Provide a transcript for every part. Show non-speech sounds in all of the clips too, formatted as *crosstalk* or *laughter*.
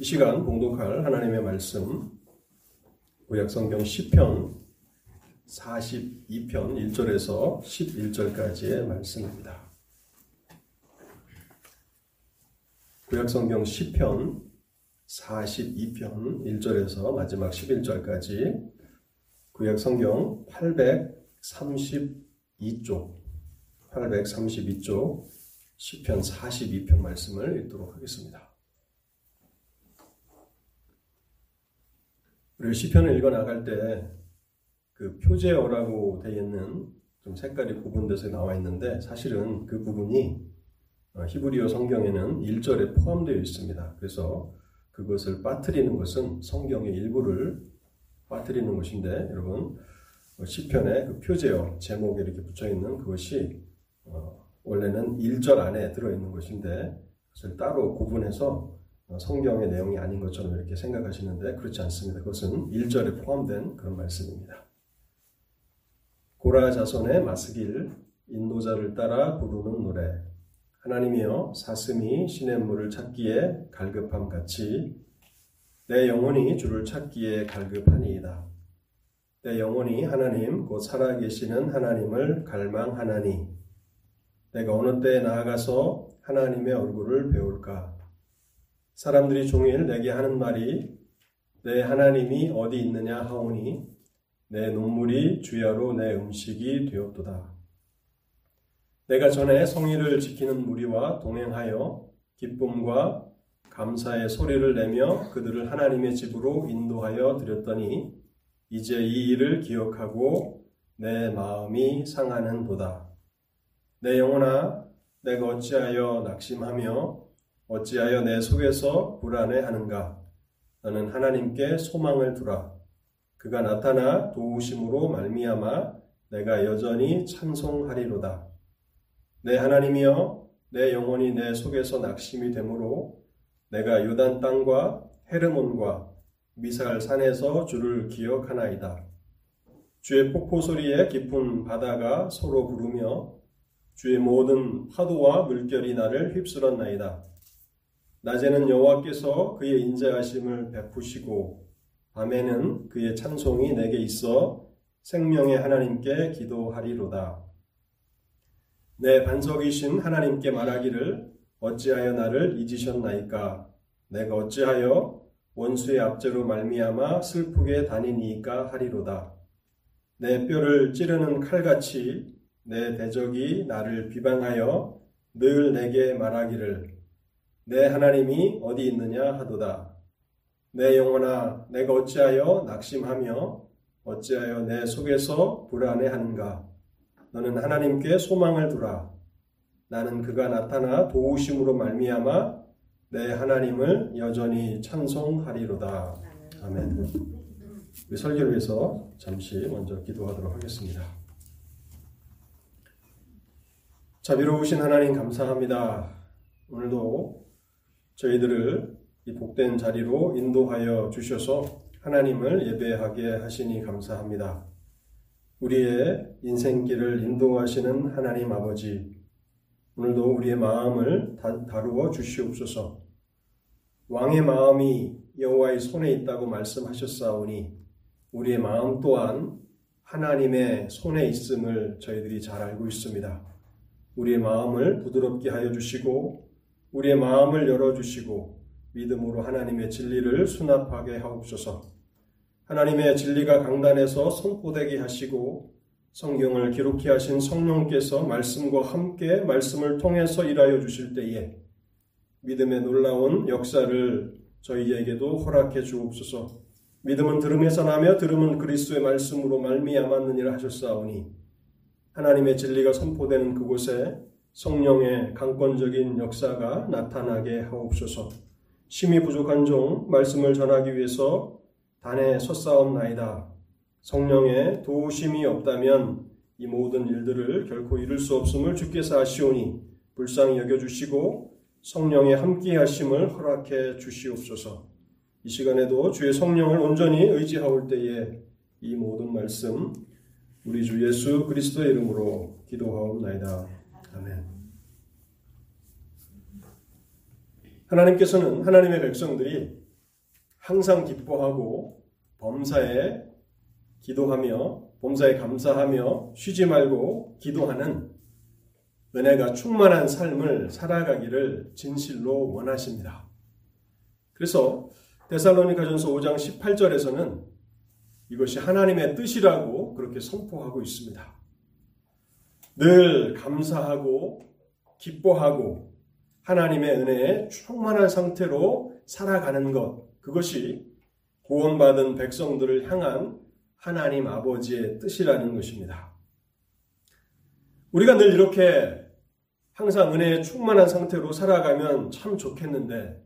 이 시간 봉독할 하나님의 말씀 구약성경 10편 42편 1절에서 11절까지의 말씀입니다. 구약성경 10편 42편 1절에서 마지막 11절까지 구약성경 832쪽 832쪽 10편 42편 말씀을 읽도록 하겠습니다. 우리 시편을 읽어 나갈 때 그 표제어라고 되어 있는 좀 색깔이 구분돼서 나와 있는데 사실은 그 부분이 어, 히브리어 성경에는 1절에 포함되어 있습니다. 그래서 그것을 빠뜨리는 것은 성경의 일부를 빠뜨리는 것인데 여러분 어, 시편의 그 표제어 제목에 이렇게 붙여 있는 그것이 어, 원래는 1절 안에 들어 있는 것인데 그것을 따로 구분해서 어, 성경의 내용이 아닌 것처럼 이렇게 생각하시는데 그렇지 않습니다. 그것은 1절에 포함된 그런 말씀입니다. 고라 자손의 마스길 인도자를 따라 부르는 노래 하나님이여 사슴이 시냇물을 찾기에 갈급함 같이 내 영혼이 주를 찾기에 갈급하니이다. 내 영혼이 하나님 곧 살아계시는 하나님을 갈망하나니 내가 어느 때에 나아가서 하나님의 얼굴을 배울까 사람들이 종일 내게 하는 말이 내 하나님이 어디 있느냐 하오니 내 눈물이 주야로 내 음식이 되었도다. 내가 전에 성의를 지키는 무리와 동행하여 기쁨과 감사의 소리를 내며 그들을 하나님의 집으로 인도하여 드렸더니 이제 이 일을 기억하고 내 마음이 상하는 도다. 내 영혼아, 내가 어찌하여 낙심하며 어찌하여 내 속에서 불안해하는가? 너는 하나님께 소망을 두라. 그가 나타나 도우심으로 말미암아 내가 여전히 찬송하리로다. 내 하나님이여, 내 영혼이 내 속에서 낙심이 되므로 내가 요단 땅과 헤르몬과 미살 산에서 주를 기억하나이다. 주의 폭포 소리에 깊은 바다가 서로 부르며 주의 모든 파도와 물결이 나를 휩쓸었나이다. 낮에는 여호와께서 그의 인자하심을 베푸시고 밤에는 그의 찬송이 내게 있어 생명의 하나님께 기도하리로다. 내 반석이신 하나님께 말하기를 어찌하여 나를 잊으셨나이까? 내가 어찌하여 원수의 압제로 말미암아 슬프게 다니니까 하리로다. 내 뼈를 찌르는 칼같이 내 대적이 나를 비방하여 늘 내게 말하기를 내 하나님이 어디 있느냐 하도다. 내 영혼아, 내가 어찌하여 낙심하며 어찌하여 내 속에서 불안해하는가? 너는 하나님께 소망을 두라. 나는 그가 나타나 도우심으로 말미암아 내 하나님을 여전히 찬송하리로다. 아멘. 우리 설교를 위해서 잠시 먼저 기도하도록 하겠습니다. 자비로우신 하나님 감사합니다. 오늘도 저희들을 이 복된 자리로 인도하여 주셔서 하나님을 예배하게 하시니 감사합니다. 우리의 인생길을 인도하시는 하나님 아버지, 오늘도 우리의 마음을 다루어 주시옵소서. 왕의 마음이 여호와의 손에 있다고 말씀하셨사오니 우리의 마음 또한 하나님의 손에 있음을 저희들이 잘 알고 있습니다. 우리의 마음을 부드럽게 하여 주시고 우리의 마음을 열어주시고 믿음으로 하나님의 진리를 수납하게 하옵소서. 하나님의 진리가 강단에서 선포되게 하시고 성경을 기록해 하신 성령께서 말씀과 함께 말씀을 통해서 일하여 주실 때에 믿음의 놀라운 역사를 저희에게도 허락해 주옵소서. 믿음은 들음에서 나며 들음은 그리스도의 말씀으로 말미암았느니라 하셨사오니 하나님의 진리가 선포되는 그곳에 성령의 강권적인 역사가 나타나게 하옵소서. 심히 부족한 종 말씀을 전하기 위해서 단에 섰사옵나이다. 성령의 도우심이 없다면 이 모든 일들을 결코 이룰 수 없음을 주께서 아시오니 불쌍히 여겨주시고 성령의 함께하심을 허락해 주시옵소서. 이 시간에도 주의 성령을 온전히 의지하올 때에 이 모든 말씀 우리 주 예수 그리스도의 이름으로 기도하옵나이다. 아멘. 하나님께서는 하나님의 백성들이 항상 기뻐하고 범사에 기도하며 범사에 감사하며 쉬지 말고 기도하는 은혜가 충만한 삶을 살아가기를 진실로 원하십니다. 그래서 데살로니가전서 5장 18절에서는 이것이 하나님의 뜻이라고 그렇게 선포하고 있습니다. 늘 감사하고 기뻐하고 하나님의 은혜에 충만한 상태로 살아가는 것, 그것이 구원받은 백성들을 향한 하나님 아버지의 뜻이라는 것입니다. 우리가 늘 이렇게 항상 은혜에 충만한 상태로 살아가면 참 좋겠는데,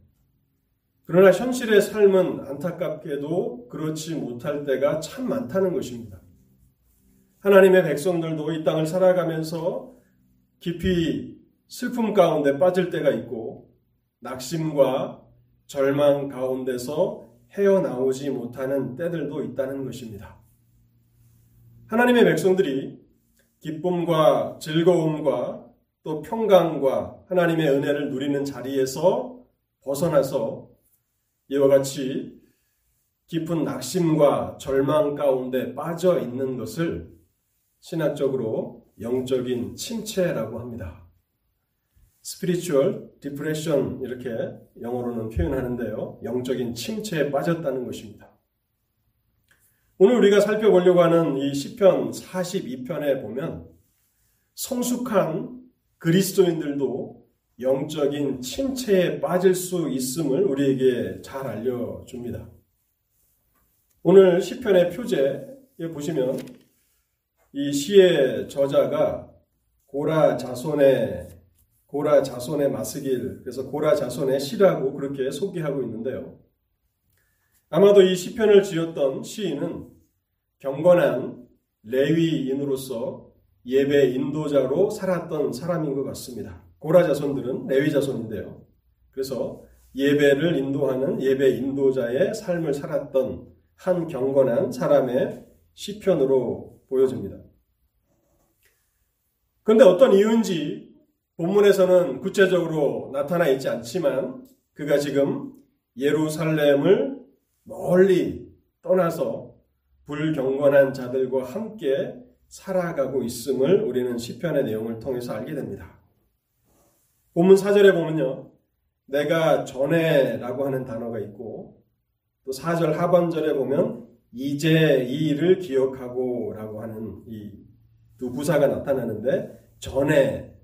그러나 현실의 삶은 안타깝게도 그렇지 못할 때가 참 많다는 것입니다. 하나님의 백성들도 이 땅을 살아가면서 깊이 슬픔 가운데 빠질 때가 있고 낙심과 절망 가운데서 헤어나오지 못하는 때들도 있다는 것입니다. 하나님의 백성들이 기쁨과 즐거움과 또 평강과 하나님의 은혜를 누리는 자리에서 벗어나서 이와 같이 깊은 낙심과 절망 가운데 빠져 있는 것을 신학적으로 영적인 침체라고 합니다. spiritual depression 이렇게 영어로는 표현하는데요. 영적인 침체에 빠졌다는 것입니다. 오늘 우리가 살펴보려고 하는 이 시편 42편에 보면 성숙한 그리스도인들도 영적인 침체에 빠질 수 있음을 우리에게 잘 알려줍니다. 오늘 시편의 표제에 보시면 이 시의 저자가 고라 자손의 고라 자손의 마스길 그래서 고라 자손의 시라고 그렇게 소개하고 있는데요. 아마도 이 시편을 지었던 시인은 경건한 레위인으로서 예배 인도자로 살았던 사람인 것 같습니다. 고라 자손들은 레위 자손인데요. 그래서 예배를 인도하는 예배 인도자의 삶을 살았던 한 경건한 사람의 시편으로 보여집니다. 그런데 어떤 이유인지 본문에서는 구체적으로 나타나 있지 않지만 그가 지금 예루살렘을 멀리 떠나서 불경건한 자들과 함께 살아가고 있음을 우리는 시편의 내용을 통해서 알게 됩니다. 본문 4절에 보면요. 내가 전에라고 하는 단어가 있고 또 4절 하반절에 보면 이제 이 일을 기억하고라고 하는 이 두 부사가 나타나는데 전에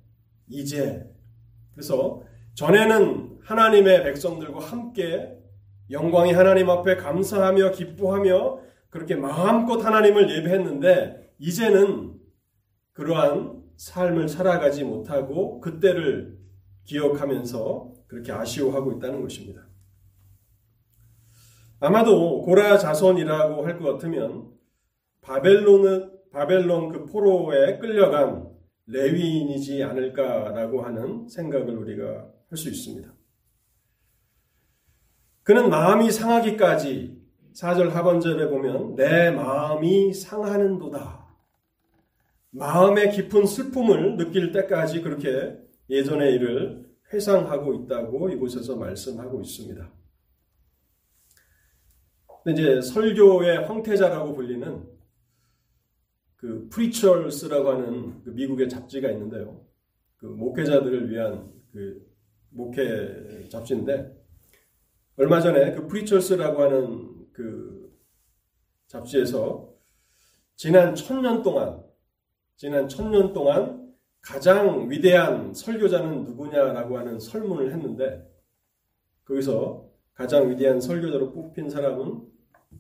이제 그래서 전에는 하나님의 백성들과 함께 영광이 하나님 앞에 감사하며 기뻐하며 그렇게 마음껏 하나님을 예배했는데 이제는 그러한 삶을 살아가지 못하고 그때를 기억하면서 그렇게 아쉬워하고 있다는 것입니다. 아마도 고라 자손이라고 할 것 같으면 바벨론은 바벨론 그 포로에 끌려간 레위인이지 않을까라고 하는 생각을 우리가 할 수 있습니다. 그는 마음이 상하기까지 4절 하반절에 보면 내 마음이 상하는도다. 마음의 깊은 슬픔을 느낄 때까지 그렇게 예전의 일을 회상하고 있다고 이곳에서 말씀하고 있습니다. 이제 설교의 황태자라고 불리는 그 Preachers라고 하는 그 미국의 잡지가 있는데요. 그 목회자들을 위한 그 목회 잡지인데 얼마 전에 그 Preachers라고 하는 그 잡지에서 지난 천년 동안 지난 천년 동안 가장 위대한 설교자는 누구냐라고 하는 설문을 했는데 거기서 가장 위대한 설교자로 뽑힌 사람은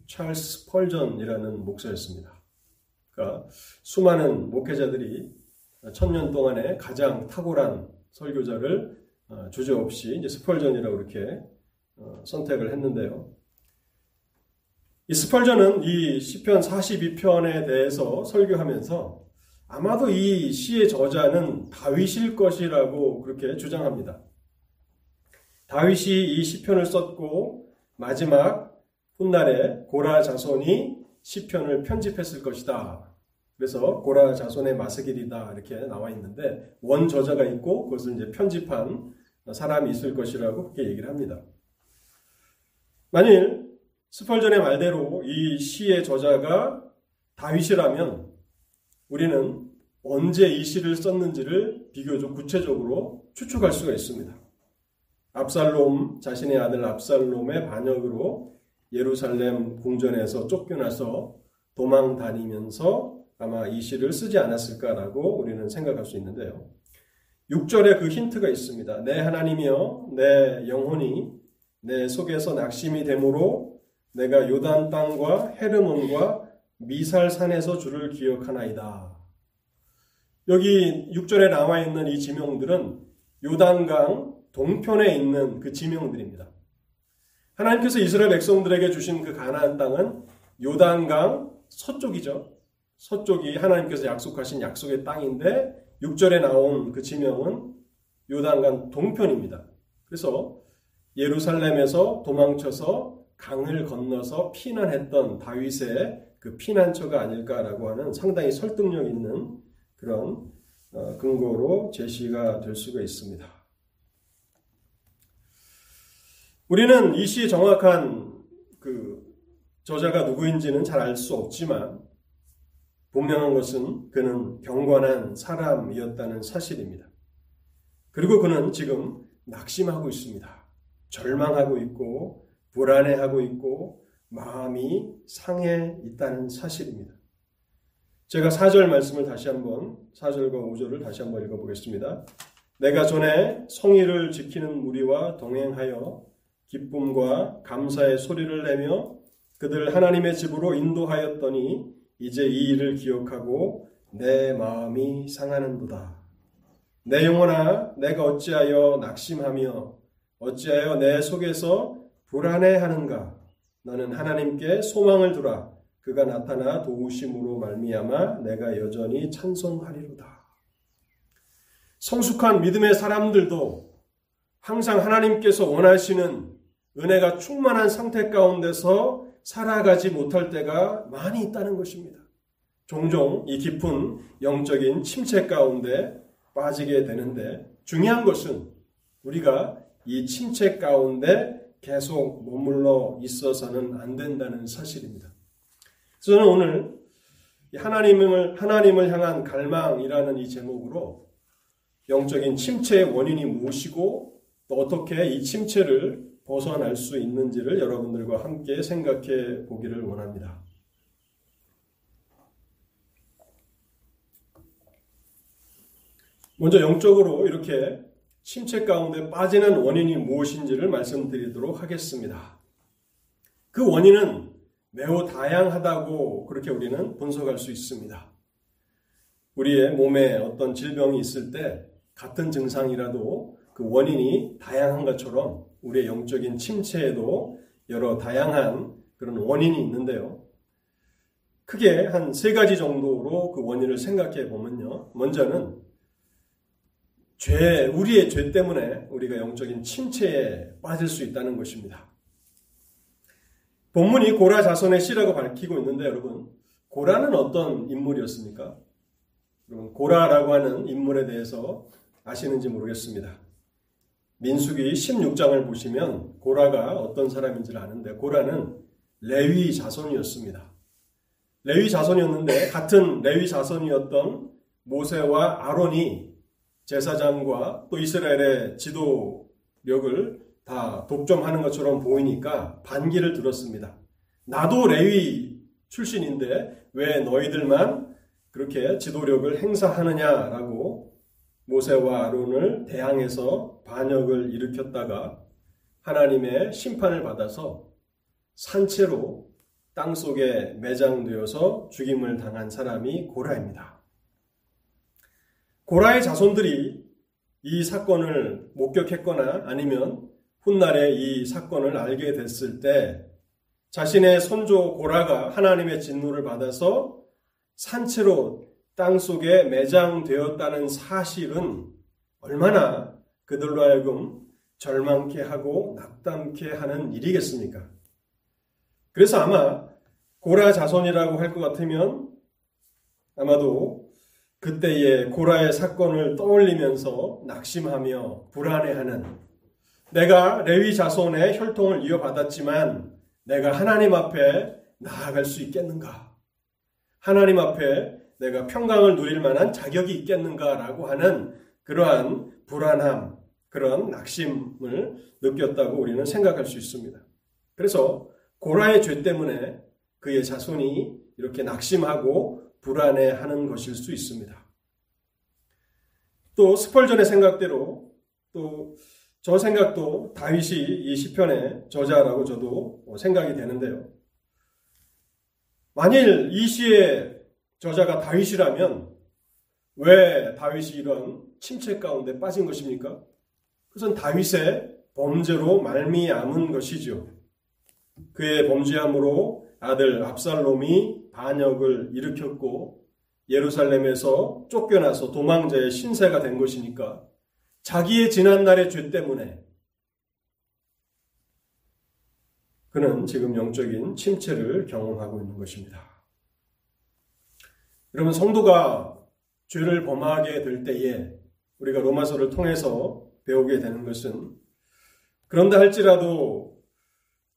찰스 펄전이라는 목사였습니다. 그러니까 수많은 목회자들이 천년 동안에 가장 탁월한 설교자를 어, 주저없이 이제 스펄전이라고 이렇게 어, 선택을 했는데요. 이 스펄전은 이 시편 42편에 대해서 설교하면서 아마도 이 시의 저자는 다윗일 것이라고 그렇게 주장합니다. 다윗이 이 시편을 썼고 마지막 훗날에 고라 자손이 시편을 편집했을 것이다. 그래서 고라 자손의 마스길이다 이렇게 나와 있는데 원 저자가 있고 그것을 이제 편집한 사람이 있을 것이라고 그렇게 얘기를 합니다. 만일 스펄전의 말대로 이 시의 저자가 다윗이라면 우리는 언제 이 시를 썼는지를 비교적 구체적으로 추측할 수가 있습니다. 압살롬, 자신의 아들 압살롬의 반역으로 예루살렘 궁전에서 쫓겨나서 도망 다니면서 아마 이 시를 쓰지 않았을까라고 우리는 생각할 수 있는데요. 6절에 그 힌트가 있습니다. 내 하나님이여 내 영혼이 내 속에서 낙심이 되므로 내가 요단 땅과 헤르몬과 미살산에서 주를 기억하나이다. 여기 6절에 나와 있는 이 지명들은 요단강 동편에 있는 그 지명들입니다. 하나님께서 이스라엘 백성들에게 주신 그 가나안 땅은 요단강 서쪽이죠. 서쪽이 하나님께서 약속하신 약속의 땅인데 6절에 나온 그 지명은 요단강 동편입니다. 그래서 예루살렘에서 도망쳐서 강을 건너서 피난했던 다윗의 그 피난처가 아닐까라고 하는 상당히 설득력 있는 그런 어, 근거로 제시가 될 수가 있습니다. 우리는 이 시의 정확한 그 저자가 누구인지는 잘 알 수 없지만 분명한 것은 그는 경건한 사람이었다는 사실입니다. 그리고 그는 지금 낙심하고 있습니다. 절망하고 있고 불안해하고 있고 마음이 상해 있다는 사실입니다. 제가 4절 말씀을 다시 한번 4절과 5절을 다시 한번 읽어보겠습니다. 내가 전에 성의를 지키는 무리와 동행하여 기쁨과 감사의 소리를 내며 그들 하나님의 집으로 인도하였더니 이제 이 일을 기억하고 내 마음이 상하는도다. 내 영혼아 내가 어찌하여 낙심하며 어찌하여 내 속에서 불안해하는가 너는 하나님께 소망을 두라 그가 나타나 도우심으로 말미암아 내가 여전히 찬송하리로다. 성숙한 믿음의 사람들도 항상 하나님께서 원하시는 은혜가 충만한 상태 가운데서 살아가지 못할 때가 많이 있다는 것입니다. 종종 이 깊은 영적인 침체 가운데 빠지게 되는데 중요한 것은 우리가 이 침체 가운데 계속 머물러 있어서는 안 된다는 사실입니다. 저는 오늘 하나님을 하나님을 향한 갈망이라는 이 제목으로 영적인 침체의 원인이 무엇이고 또 어떻게 이 침체를 벗어날 수 있는지를 여러분들과 함께 생각해 보기를 원합니다. 먼저 영적으로 이렇게 침체 가운데 빠지는 원인이 무엇인지를 말씀드리도록 하겠습니다. 그 원인은 매우 다양하다고 그렇게 우리는 분석할 수 있습니다. 우리의 몸에 어떤 질병이 있을 때 같은 증상이라도 그 원인이 다양한 것처럼 우리의 영적인 침체에도 여러 다양한 그런 원인이 있는데요. 크게 한 세 가지 정도로 그 원인을 생각해 보면요. 먼저는 죄, 우리의 죄 때문에 우리가 영적인 침체에 빠질 수 있다는 것입니다. 본문이 고라 자손의 씨라고 밝히고 있는데 여러분, 고라는 어떤 인물이었습니까? 여러분, 고라라고 하는 인물에 대해서 아시는지 모르겠습니다. 민수기 16장을 보시면 고라가 어떤 사람인지를 아는데 고라는 레위 자손이었습니다. 레위 자손이었는데 같은 레위 자손이었던 모세와 아론이 제사장과 또 이스라엘의 지도력을 다 독점하는 것처럼 보이니까 반기를 들었습니다. 나도 레위 출신인데 왜 너희들만 그렇게 지도력을 행사하느냐라고 모세와 아론을 대항해서 반역을 일으켰다가 하나님의 심판을 받아서 산채로 땅 속에 매장되어서 죽임을 당한 사람이 고라입니다. 고라의 자손들이 이 사건을 목격했거나 아니면 훗날에 이 사건을 알게 됐을 때 자신의 손조 고라가 하나님의 진노를 받아서 산채로 땅 속에 매장되었다는 사실은 얼마나 그들로 하여금 절망케 하고 낙담케 하는 일이겠습니까? 그래서 아마 고라 자손이라고 할 것 같으면 아마도 그때의 고라의 사건을 떠올리면서 낙심하며 불안해하는 내가 레위 자손의 혈통을 이어받았지만 내가 하나님 앞에 나아갈 수 있겠는가? 하나님 앞에 내가 평강을 누릴 만한 자격이 있겠는가라고 하는 그러한 불안함, 그런 낙심을 느꼈다고 우리는 생각할 수 있습니다. 그래서 고라의 죄 때문에 그의 자손이 이렇게 낙심하고 불안해하는 것일 수 있습니다. 또 스펄전의 생각대로 또 저 생각도 다윗이 이 시편의 저자라고 저도 생각이 되는데요. 만일 이 시의 저자가 다윗이라면 왜 다윗이 이런 침체 가운데 빠진 것입니까? 그것은 다윗의 범죄로 말미암은 것이죠. 그의 범죄함으로 아들 압살롬이 반역을 일으켰고 예루살렘에서 쫓겨나서 도망자의 신세가 된 것이니까 자기의 지난날의 죄 때문에 그는 지금 영적인 침체를 경험하고 있는 것입니다. 여러분 성도가 죄를 범하게 될 때에 우리가 로마서를 통해서 배우게 되는 것은 그런다 할지라도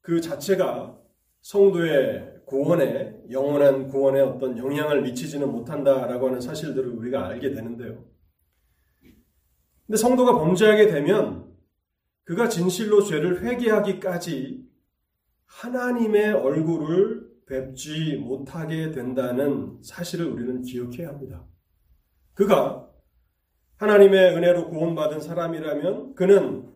그 자체가 성도의 구원에 영원한 구원에 어떤 영향을 미치지는 못한다라고 하는 사실들을 우리가 알게 되는데요. 근데 성도가 범죄하게 되면 그가 진실로 죄를 회개하기까지 하나님의 얼굴을 뵙지 못하게 된다는 사실을 우리는 기억해야 합니다. 그가 하나님의 은혜로 구원받은 사람이라면 그는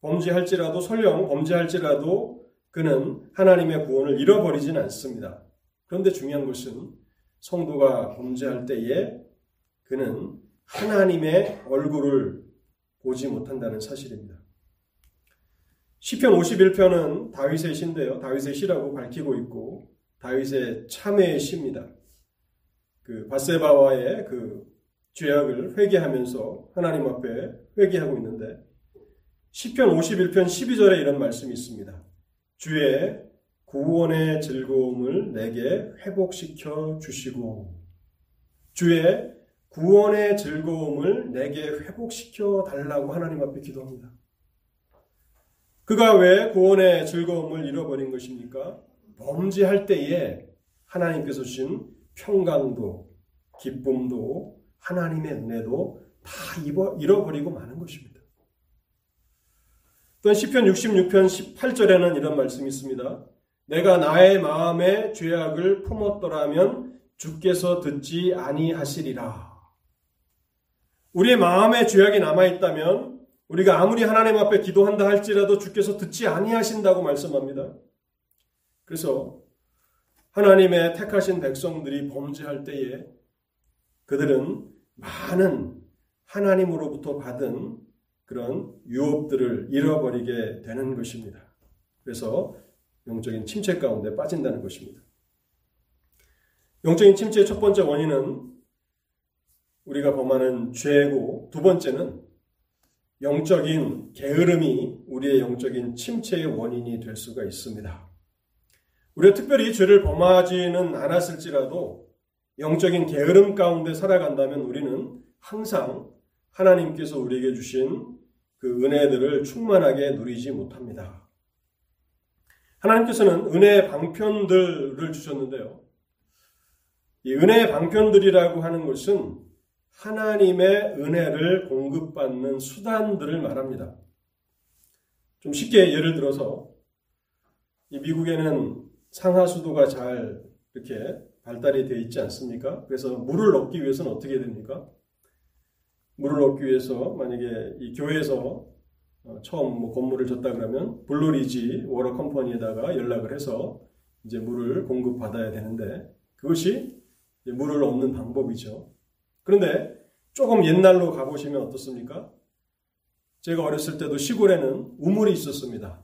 범죄할지라도 설령 범죄할지라도 그는 하나님의 구원을 잃어버리진 않습니다. 그런데 중요한 것은 성도가 범죄할 때에 그는 하나님의 얼굴을 보지 못한다는 사실입니다. 시편 51편은 다윗의 시인데요. 다윗의 시라고 밝히고 있고 다윗의 참회의 시입니다. 그 바세바와의 그 죄악을 회개하면서 하나님 앞에 회개하고 있는데 시편 51편 12절에 이런 말씀이 있습니다. 주의 구원의 즐거움을 내게 회복시켜 주시고 주의 구원의 즐거움을 내게 회복시켜 달라고 하나님 앞에 기도합니다. 그가 왜 구원의 즐거움을 잃어버린 것입니까? 범죄할 때에 하나님께서 주신 평강도, 기쁨도, 하나님의 은혜도 다 잃어버리고 마는 것입니다. 또한 10편 66편 18절에는 이런 말씀이 있습니다. 내가 나의 마음에 죄악을 품었더라면 주께서 듣지 아니하시리라. 우리의 마음에 죄악이 남아있다면 우리가 아무리 하나님 앞에 기도한다 할지라도 주께서 듣지 아니하신다고 말씀합니다. 그래서 하나님의 택하신 백성들이 범죄할 때에 그들은 많은 하나님으로부터 받은 그런 유업들을 잃어버리게 되는 것입니다. 그래서 영적인 침체 가운데 빠진다는 것입니다. 영적인 침체의 첫 번째 원인은 우리가 범하는 죄고 두 번째는 영적인 게으름이 우리의 영적인 침체의 원인이 될 수가 있습니다. 우리가 특별히 죄를 범하지는 않았을지라도 영적인 게으름 가운데 살아간다면 우리는 항상 하나님께서 우리에게 주신 그 은혜들을 충만하게 누리지 못합니다. 하나님께서는 은혜의 방편들을 주셨는데요. 이 은혜의 방편들이라고 하는 것은 하나님의 은혜를 공급받는 수단들을 말합니다. 좀 쉽게 예를 들어서 미국에는 상하수도가 잘 이렇게 발달이 되어 있지 않습니까? 그래서 물을 얻기 위해서는 어떻게 됩니까? 물을 얻기 위해서 만약에 이 교회에서 어, 처음 뭐 건물을 졌다 그러면 Blue Ridge Water Company에다가 연락을 해서 이제 물을 공급받아야 되는데 그것이 물을 얻는 방법이죠. 그런데 조금 옛날로 가보시면 어떻습니까? 제가 어렸을 때도 시골에는 우물이 있었습니다.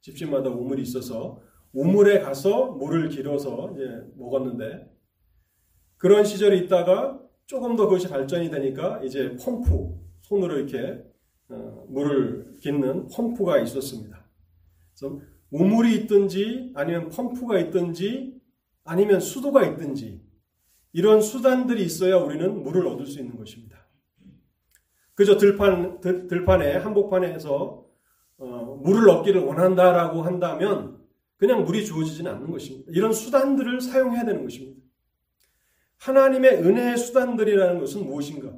집집마다 우물이 있어서 우물에 가서 물을 길어서 이제 먹었는데 그런 시절이 있다가 조금 더 그것이 발전이 되니까 이제 펌프 손으로 이렇게 어, 물을 깃는 펌프가 있었습니다. 그래서 우물이 있든지 아니면 펌프가 있든지 아니면 수도가 있든지 이런 수단들이 있어야 우리는 물을 얻을 수 있는 것입니다. 그저 들판, 들, 판에 한복판에서 어, 물을 얻기를 원한다라고 한다면 그냥 물이 주어지지는 않는 것입니다. 이런 수단들을 사용해야 되는 것입니다. 하나님의 은혜의 수단들이라는 것은 무엇인가?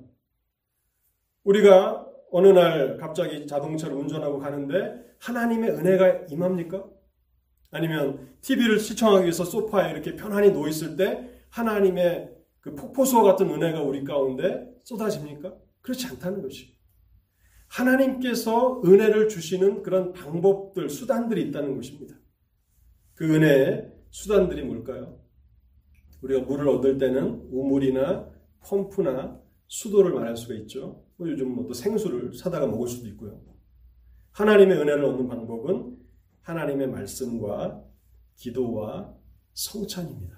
우리가 어느 날 갑자기 자동차를 운전하고 가는데 하나님의 은혜가 임합니까? 아니면 TV를 시청하기 위해서 소파에 이렇게 편안히 누워 있을 때 하나님의 그 폭포수와 같은 은혜가 우리 가운데 쏟아집니까? 그렇지 않다는 것이. 하나님께서 은혜를 주시는 그런 방법들, 수단들이 있다는 것입니다. 그 은혜의 수단들이 뭘까요? 우리가 물을 얻을 때는 우물이나 펌프나 수도를 말할 수가 있죠. 뭐 요즘 뭐 또 생수를 사다가 먹을 수도 있고요. 하나님의 은혜를 얻는 방법은 하나님의 말씀과 기도와 성찬입니다.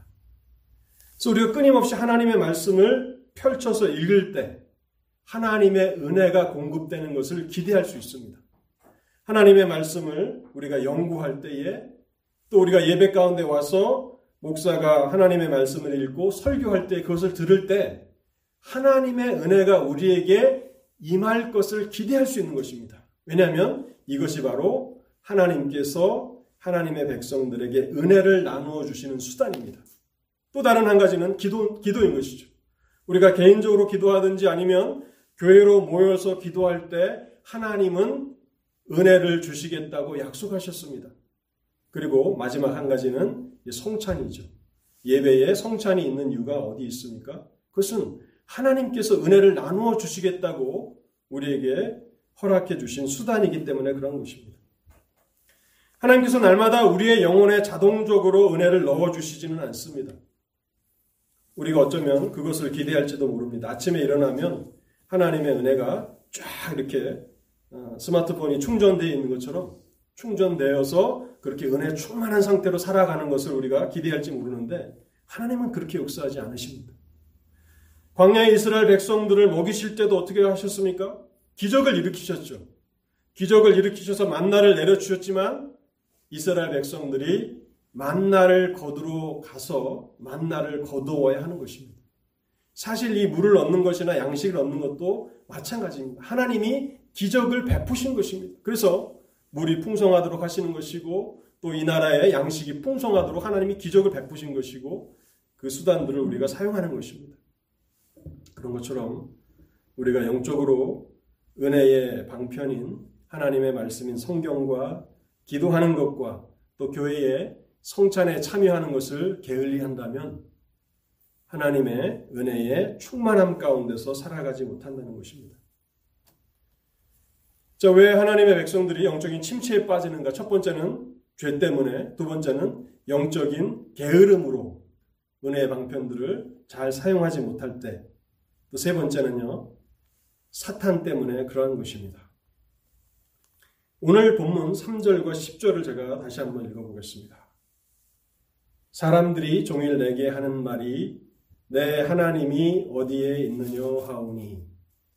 그래서 우리가 끊임없이 하나님의 말씀을 펼쳐서 읽을 때 하나님의 은혜가 공급되는 것을 기대할 수 있습니다. 하나님의 말씀을 우리가 연구할 때에 또 우리가 예배 가운데 와서 목사가 하나님의 말씀을 읽고 설교할 때 그것을 들을 때 하나님의 은혜가 우리에게 임할 것을 기대할 수 있는 것입니다. 왜냐하면 이것이 바로 하나님께서 하나님의 백성들에게 은혜를 나누어 주시는 수단입니다. 또 다른 한 가지는 기도, 기도인 것이죠. 우리가 개인적으로 기도하든지 아니면 교회로 모여서 기도할 때 하나님은 은혜를 주시겠다고 약속하셨습니다. 그리고 마지막 한 가지는 성찬이죠. 예배에 성찬이 있는 이유가 어디 있습니까? 그것은 하나님께서 은혜를 나누어 주시겠다고 우리에게 허락해 주신 수단이기 때문에 그런 것입니다. 하나님께서 날마다 우리의 영혼에 자동적으로 은혜를 넣어 주시지는 않습니다. 우리가 어쩌면 그것을 기대할지도 모릅니다. 아침에 일어나면 하나님의 은혜가 쫙 이렇게 어, 스마트폰이 충전되어 있는 것처럼 충전되어서 그렇게 은혜 충만한 상태로 살아가는 것을 우리가 기대할지 모르는데 하나님은 그렇게 역사하지 않으십니다. 광야의 이스라엘 백성들을 먹이실 때도 어떻게 하셨습니까? 기적을 일으키셨죠. 기적을 일으키셔서 만나를 내려주셨지만 이스라엘 백성들이 만나를 거두러 가서 만나를 거두어야 하는 것입니다. 사실 이 물을 얻는 것이나 양식을 얻는 것도 마찬가지입니다. 하나님이 기적을 베푸신 것입니다. 그래서 물이 풍성하도록 하시는 것이고 또 이 나라의 양식이 풍성하도록 하나님이 기적을 베푸신 것이고 그 수단들을 우리가 사용하는 것입니다. 그런 것처럼 우리가 영적으로 은혜의 방편인 하나님의 말씀인 성경과 기도하는 것과 또 교회의 성찬에 참여하는 것을 게을리한다면 하나님의 은혜의 충만함 가운데서 살아가지 못한다는 것입니다. 자, 왜 하나님의 백성들이 영적인 침체에 빠지는가? 첫 번째는 죄 때문에, 두 번째는 영적인 게으름으로 은혜의 방편들을 잘 사용하지 못할 때, 또 세 번째는요, 사탄 때문에 그러한 것입니다. 오늘 본문 3절과 10절을 제가 다시 한번 읽어보겠습니다. 사람들이 종일 내게 하는 말이 내 하나님이 어디에 있느냐 하오니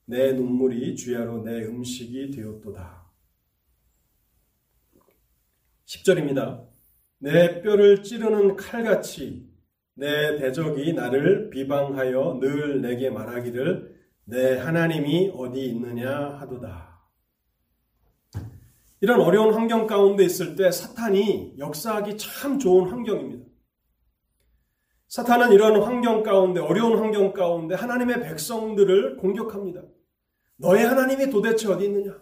내 눈물이 주야로 내 음식이 되었도다. 10절입니다. 내 뼈를 찌르는 칼같이 내 대적이 나를 비방하여 늘 내게 말하기를 내 하나님이 어디 있느냐 하도다. 이런 어려운 환경 가운데 있을 때 사탄이 역사하기 참 좋은 환경입니다. 사탄은 이런 환경 가운데, 어려운 환경 가운데 하나님의 백성들을 공격합니다. 너의 하나님이 도대체 어디 있느냐?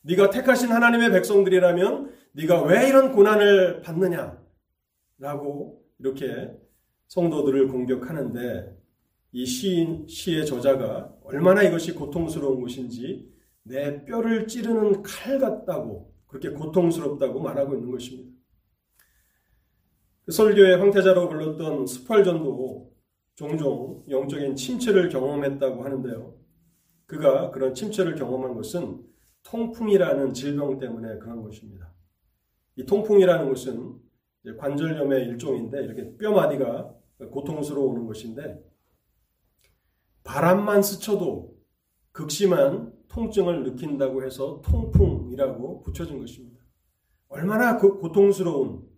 네가 택하신 하나님의 백성들이라면 네가 왜 이런 고난을 받느냐? 라고 이렇게 성도들을 공격하는데 이 시인, 시의 저자가 얼마나 이것이 고통스러운 것인지 내 뼈를 찌르는 칼 같다고 그렇게 고통스럽다고 말하고 있는 것입니다. 그 설교의 황태자로 불렀던 스펄전도 종종 영적인 침체를 경험했다고 하는데요. 그가 그런 침체를 경험한 것은 통풍이라는 질병 때문에 그런 것입니다. 이 통풍이라는 것은 관절염의 일종인데 이렇게 뼈마디가 고통스러워오는 것인데 바람만 스쳐도 극심한 통증을 느낀다고 해서 통풍이라고 붙여진 것입니다. 얼마나 그 고통스러운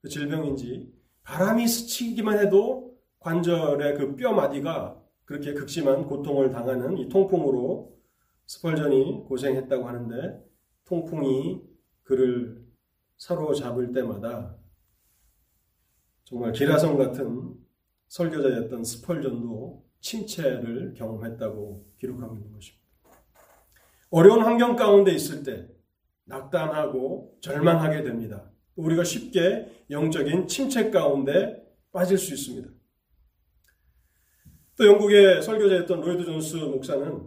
그 질병인지 바람이 스치기만 해도 관절의 그 뼈마디가 그렇게 극심한 고통을 당하는 이 통풍으로 스펄전이 고생했다고 하는데 통풍이 그를 사로잡을 때마다 정말 기라성 같은 설교자였던 스펄전도 침체를 경험했다고 기록하고 있는 것입니다. 어려운 환경 가운데 있을 때 낙담하고 절망하게 됩니다. 우리가 쉽게 영적인 침체 가운데 빠질 수 있습니다. 또 영국의 설교자였던 로이드 존스 목사는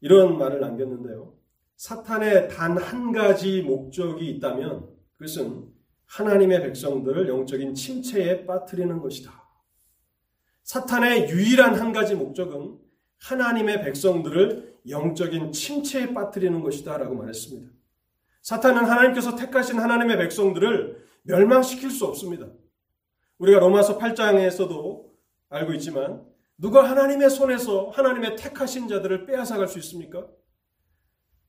이런 말을 남겼는데요. 사탄의 단 한 가지 목적이 있다면 그것은 하나님의 백성들을 영적인 침체에 빠뜨리는 것이다. 사탄의 유일한 한 가지 목적은 하나님의 백성들을 영적인 침체에 빠뜨리는 것이다. 라고 말했습니다. 사탄은 하나님께서 택하신 하나님의 백성들을 멸망시킬 수 없습니다. 우리가 로마서 8장에서도 알고 있지만 누가 하나님의 손에서 하나님의 택하신 자들을 빼앗아갈 수 있습니까?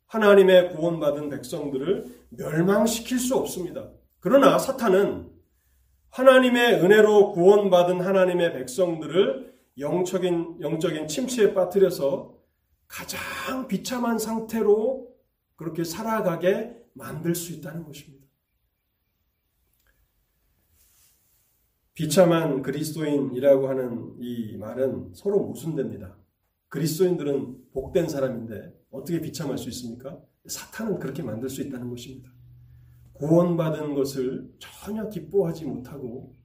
하나님의 구원받은 백성들을 멸망시킬 수 없습니다. 그러나 사탄은 하나님의 은혜로 구원받은 하나님의 백성들을 영적인, 영적인 침체에 빠뜨려서 가장 비참한 상태로 그렇게 살아가게 만들 수 있다는 것입니다. 비참한 그리스도인이라고 하는 이 말은 서로 모순됩니다. 그리스도인들은 복된 사람인데 어떻게 비참할 수 있습니까? 사탄은 그렇게 만들 수 있다는 것입니다. 구원받은 것을 전혀 기뻐하지 못하고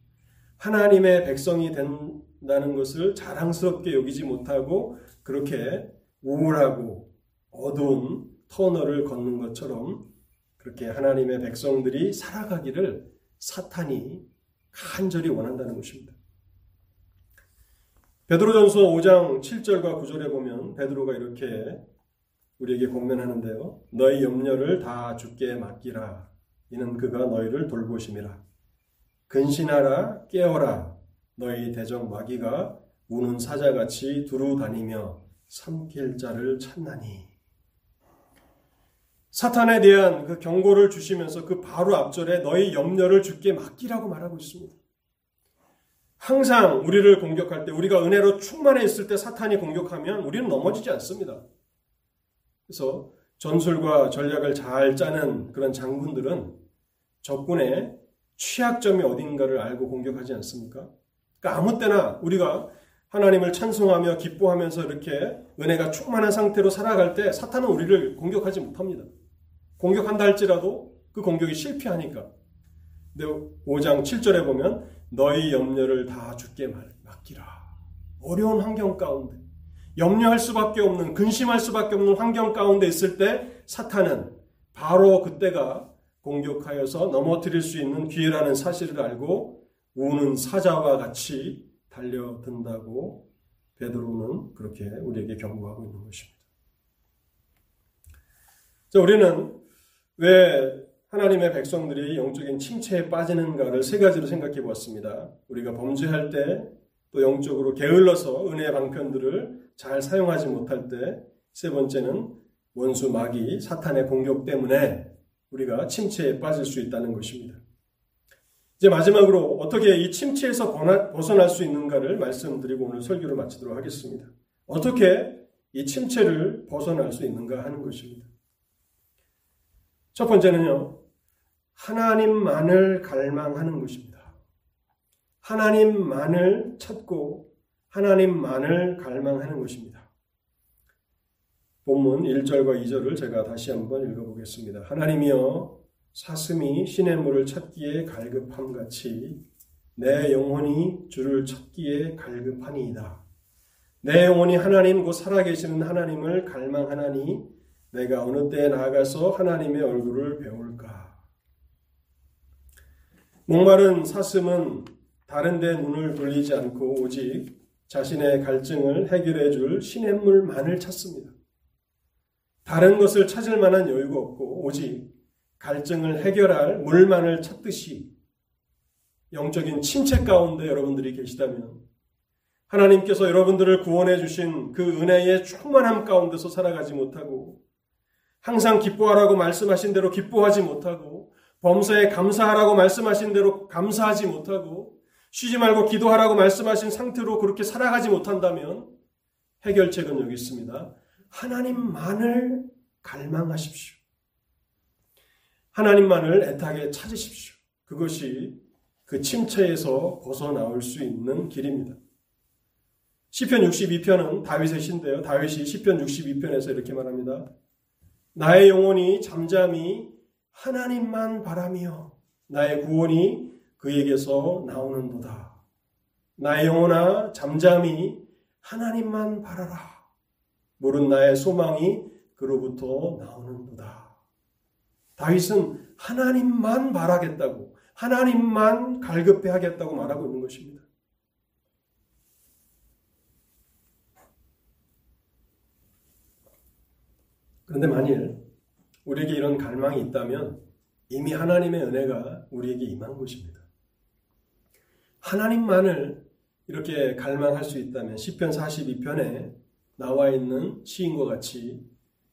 하나님의 백성이 된다는 것을 자랑스럽게 여기지 못하고 그렇게 우울하고 어두운 터널을 걷는 것처럼 그렇게 하나님의 백성들이 살아가기를 사탄이 간절히 원한다는 것입니다. 베드로전서 5장 7절과 9절에 보면 베드로가 이렇게 우리에게 공면하는데요. 너희 염려를 다 주께 맡기라. 이는 그가 너희를 돌보심이라. 근신하라 깨어라. 너희 대적 마귀가 우는 사자같이 두루 다니며 삼킬 자를 찾나니. 사탄에 대한 그 경고를 주시면서 그 바로 앞절에 너희 염려를 주께 맡기라고 말하고 있습니다. 항상 우리를 공격할 때 우리가 은혜로 충만해 있을 때 사탄이 공격하면 우리는 넘어지지 않습니다. 그래서 전술과 전략을 잘 짜는 그런 장군들은 적군의 취약점이 어딘가를 알고 공격하지 않습니까? 그러니까 아무 때나 우리가 하나님을 찬송하며 기뻐하면서 이렇게 은혜가 충만한 상태로 살아갈 때 사탄은 우리를 공격하지 못합니다. 공격한다 할지라도 그 공격이 실패하니까. 근데 5장 7절에 보면 너희 염려를 다 주께 맡기라. 어려운 환경 가운데 염려할 수밖에 없는 근심할 수밖에 없는 환경 가운데 있을 때 사탄은 바로 그때가 공격하여서 넘어뜨릴 수 있는 기회라는 사실을 알고 우는 사자와 같이 달려든다고 베드로는 그렇게 우리에게 경고하고 있는 것입니다. 자, 우리는 왜 하나님의 백성들이 영적인 침체에 빠지는가를 세 가지로 생각해 보았습니다. 우리가 범죄할 때 또 영적으로 게을러서 은혜의 방편들을 잘 사용하지 못할 때 세 번째는 원수 마귀 사탄의 공격 때문에 우리가 침체에 빠질 수 있다는 것입니다. 이제 마지막으로 어떻게 이 침체에서 벗어날 수 있는가를 말씀드리고 오늘 설교를 마치도록 하겠습니다. 어떻게 이 침체를 벗어날 수 있는가 하는 것입니다. 첫 번째는요, 하나님만을 갈망하는 것입니다. 하나님만을 찾고 하나님만을 갈망하는 것입니다. 본문 1절과 2절을 제가 다시 한번 읽어보겠습니다. 하나님이여 사슴이 신의 물을 찾기에 갈급함 같이 내 영혼이 주를 찾기에 갈급하니이다. 내 영혼이 하나님 곧 살아계시는 하나님을 갈망하나니 내가 어느 때에 나아가서 하나님의 얼굴을 배울까? 목마른 사슴은 다른 데 눈을 돌리지 않고 오직 자신의 갈증을 해결해 줄 시냇물만을 찾습니다. 다른 것을 찾을 만한 여유가 없고 오직 갈증을 해결할 물만을 찾듯이 영적인 침체 가운데 여러분들이 계시다면 하나님께서 여러분들을 구원해 주신 그 은혜의 충만함 가운데서 살아가지 못하고 항상 기뻐하라고 말씀하신 대로 기뻐하지 못하고 범사에 감사하라고 말씀하신 대로 감사하지 못하고 쉬지 말고 기도하라고 말씀하신 상태로 그렇게 살아가지 못한다면 해결책은 여기 있습니다. 하나님만을 갈망하십시오. 하나님만을 애타게 찾으십시오. 그것이 그 침체에서 벗어나올 수 있는 길입니다. 시편 62편은 다윗의 시인데요. 다윗이 시편 62편에서 이렇게 말합니다. 나의 영혼이 잠잠히 하나님만 바라며 나의 구원이 그에게서 나오는도다. 나의 영혼아 잠잠히 하나님만 바라라. 모른 나의 소망이 그로부터 나오는도다. 다윗은 하나님만 바라겠다고, 하나님만 갈급해 하겠다고 말하고 있는 것입니다. 그런데 만일 우리에게 이런 갈망이 있다면 이미 하나님의 은혜가 우리에게 임한 것입니다. 하나님만을 이렇게 갈망할 수 있다면 10편 42편에 나와 있는 시인과 같이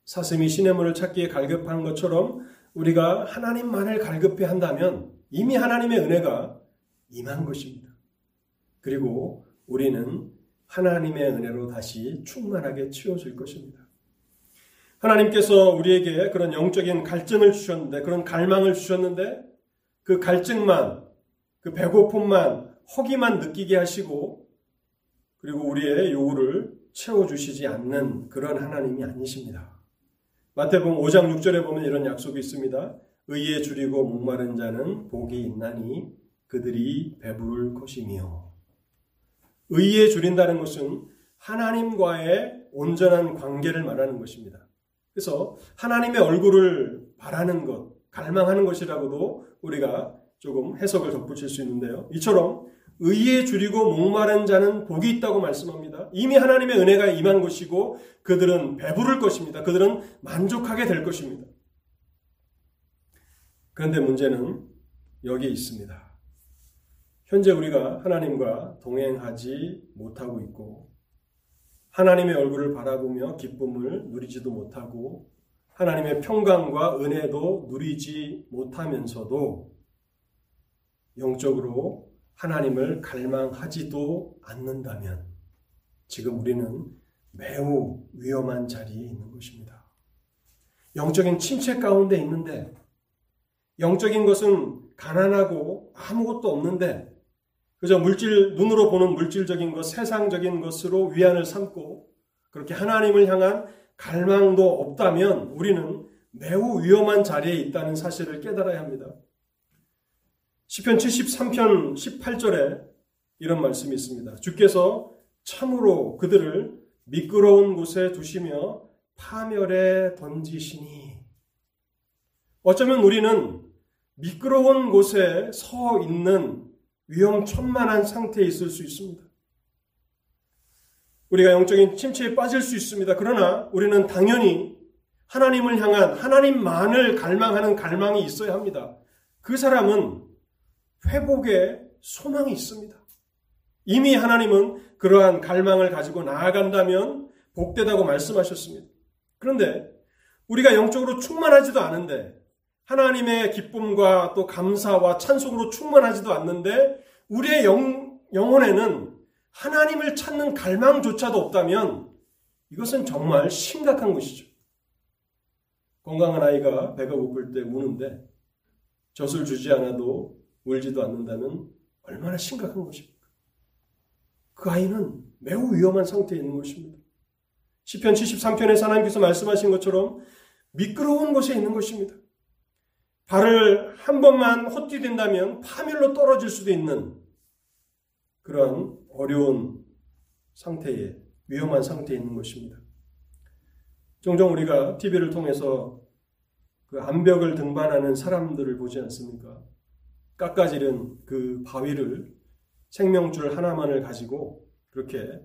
사슴이 시냇물을 찾기에 갈급한 것처럼 우리가 하나님만을 갈급해 한다면 이미 하나님의 은혜가 임한 것입니다. 그리고 우리는 하나님의 은혜로 다시 충만하게 채워질 것입니다. 하나님께서 우리에게 그런 영적인 갈증을 주셨는데, 그런 갈망을 주셨는데, 그 갈증만, 그 배고픔만, 허기만 느끼게 하시고, 그리고 우리의 요구를 채워주시지 않는 그런 하나님이 아니십니다. 마태복음 5장 6절에 보면 이런 약속이 있습니다. 의에 줄이고 목마른 자는 복이 있나니 그들이 배부를 것이며 의에 줄인다는 것은 하나님과의 온전한 관계를 말하는 것입니다. 그래서 하나님의 얼굴을 바라는 것, 갈망하는 것이라고도 우리가 조금 해석을 덧붙일 수 있는데요. 이처럼 의에 줄이고 목마른 자는 복이 있다고 말씀합니다. 이미 하나님의 은혜가 임한 것이고 그들은 배부를 것입니다. 그들은 만족하게 될 것입니다. 그런데 문제는 여기에 있습니다. 현재 우리가 하나님과 동행하지 못하고 있고 하나님의 얼굴을 바라보며 기쁨을 누리지도 못하고 하나님의 평강과 은혜도 누리지 못하면서도 영적으로 하나님을 갈망하지도 않는다면 지금 우리는 매우 위험한 자리에 있는 것입니다. 영적인 침체 가운데 있는데 영적인 것은 가난하고 아무것도 없는데 그저 물질 눈으로 보는 물질적인 것, 세상적인 것으로 위안을 삼고 그렇게 하나님을 향한 갈망도 없다면 우리는 매우 위험한 자리에 있다는 사실을 깨달아야 합니다. 시편 73편 18절에 이런 말씀이 있습니다. 주께서 참으로 그들을 미끄러운 곳에 두시며 파멸에 던지시니 어쩌면 우리는 미끄러운 곳에 서 있는 위험천만한 상태에 있을 수 있습니다. 우리가 영적인 침체에 빠질 수 있습니다. 그러나 우리는 당연히 하나님을 향한 하나님만을 갈망하는 갈망이 있어야 합니다. 그 사람은 회복의 소망이 있습니다. 이미 하나님은 그러한 갈망을 가지고 나아간다면 복되다고 말씀하셨습니다. 그런데 우리가 영적으로 충만하지도 않은데 하나님의 기쁨과 또 감사와 찬송으로 충만하지도 않는데 우리의 영, 영혼에는 하나님을 찾는 갈망조차도 없다면 이것은 정말 심각한 것이죠. 건강한 아이가 배가 고플 때 우는데 젖을 주지 않아도 울지도 않는다면 얼마나 심각한 것입니까? 그 아이는 매우 위험한 상태에 있는 것입니다. 시편 73편에서 하나님께서 말씀하신 것처럼 미끄러운 곳에 있는 것입니다. 발을 한 번만 헛디딘다면 파멸로 떨어질 수도 있는 그런 어려운 상태에 위험한 상태에 있는 것입니다. 종종 우리가 TV를 통해서 그 암벽을 등반하는 사람들을 보지 않습니까? 깎아지른 그 바위를 생명줄 하나만을 가지고 그렇게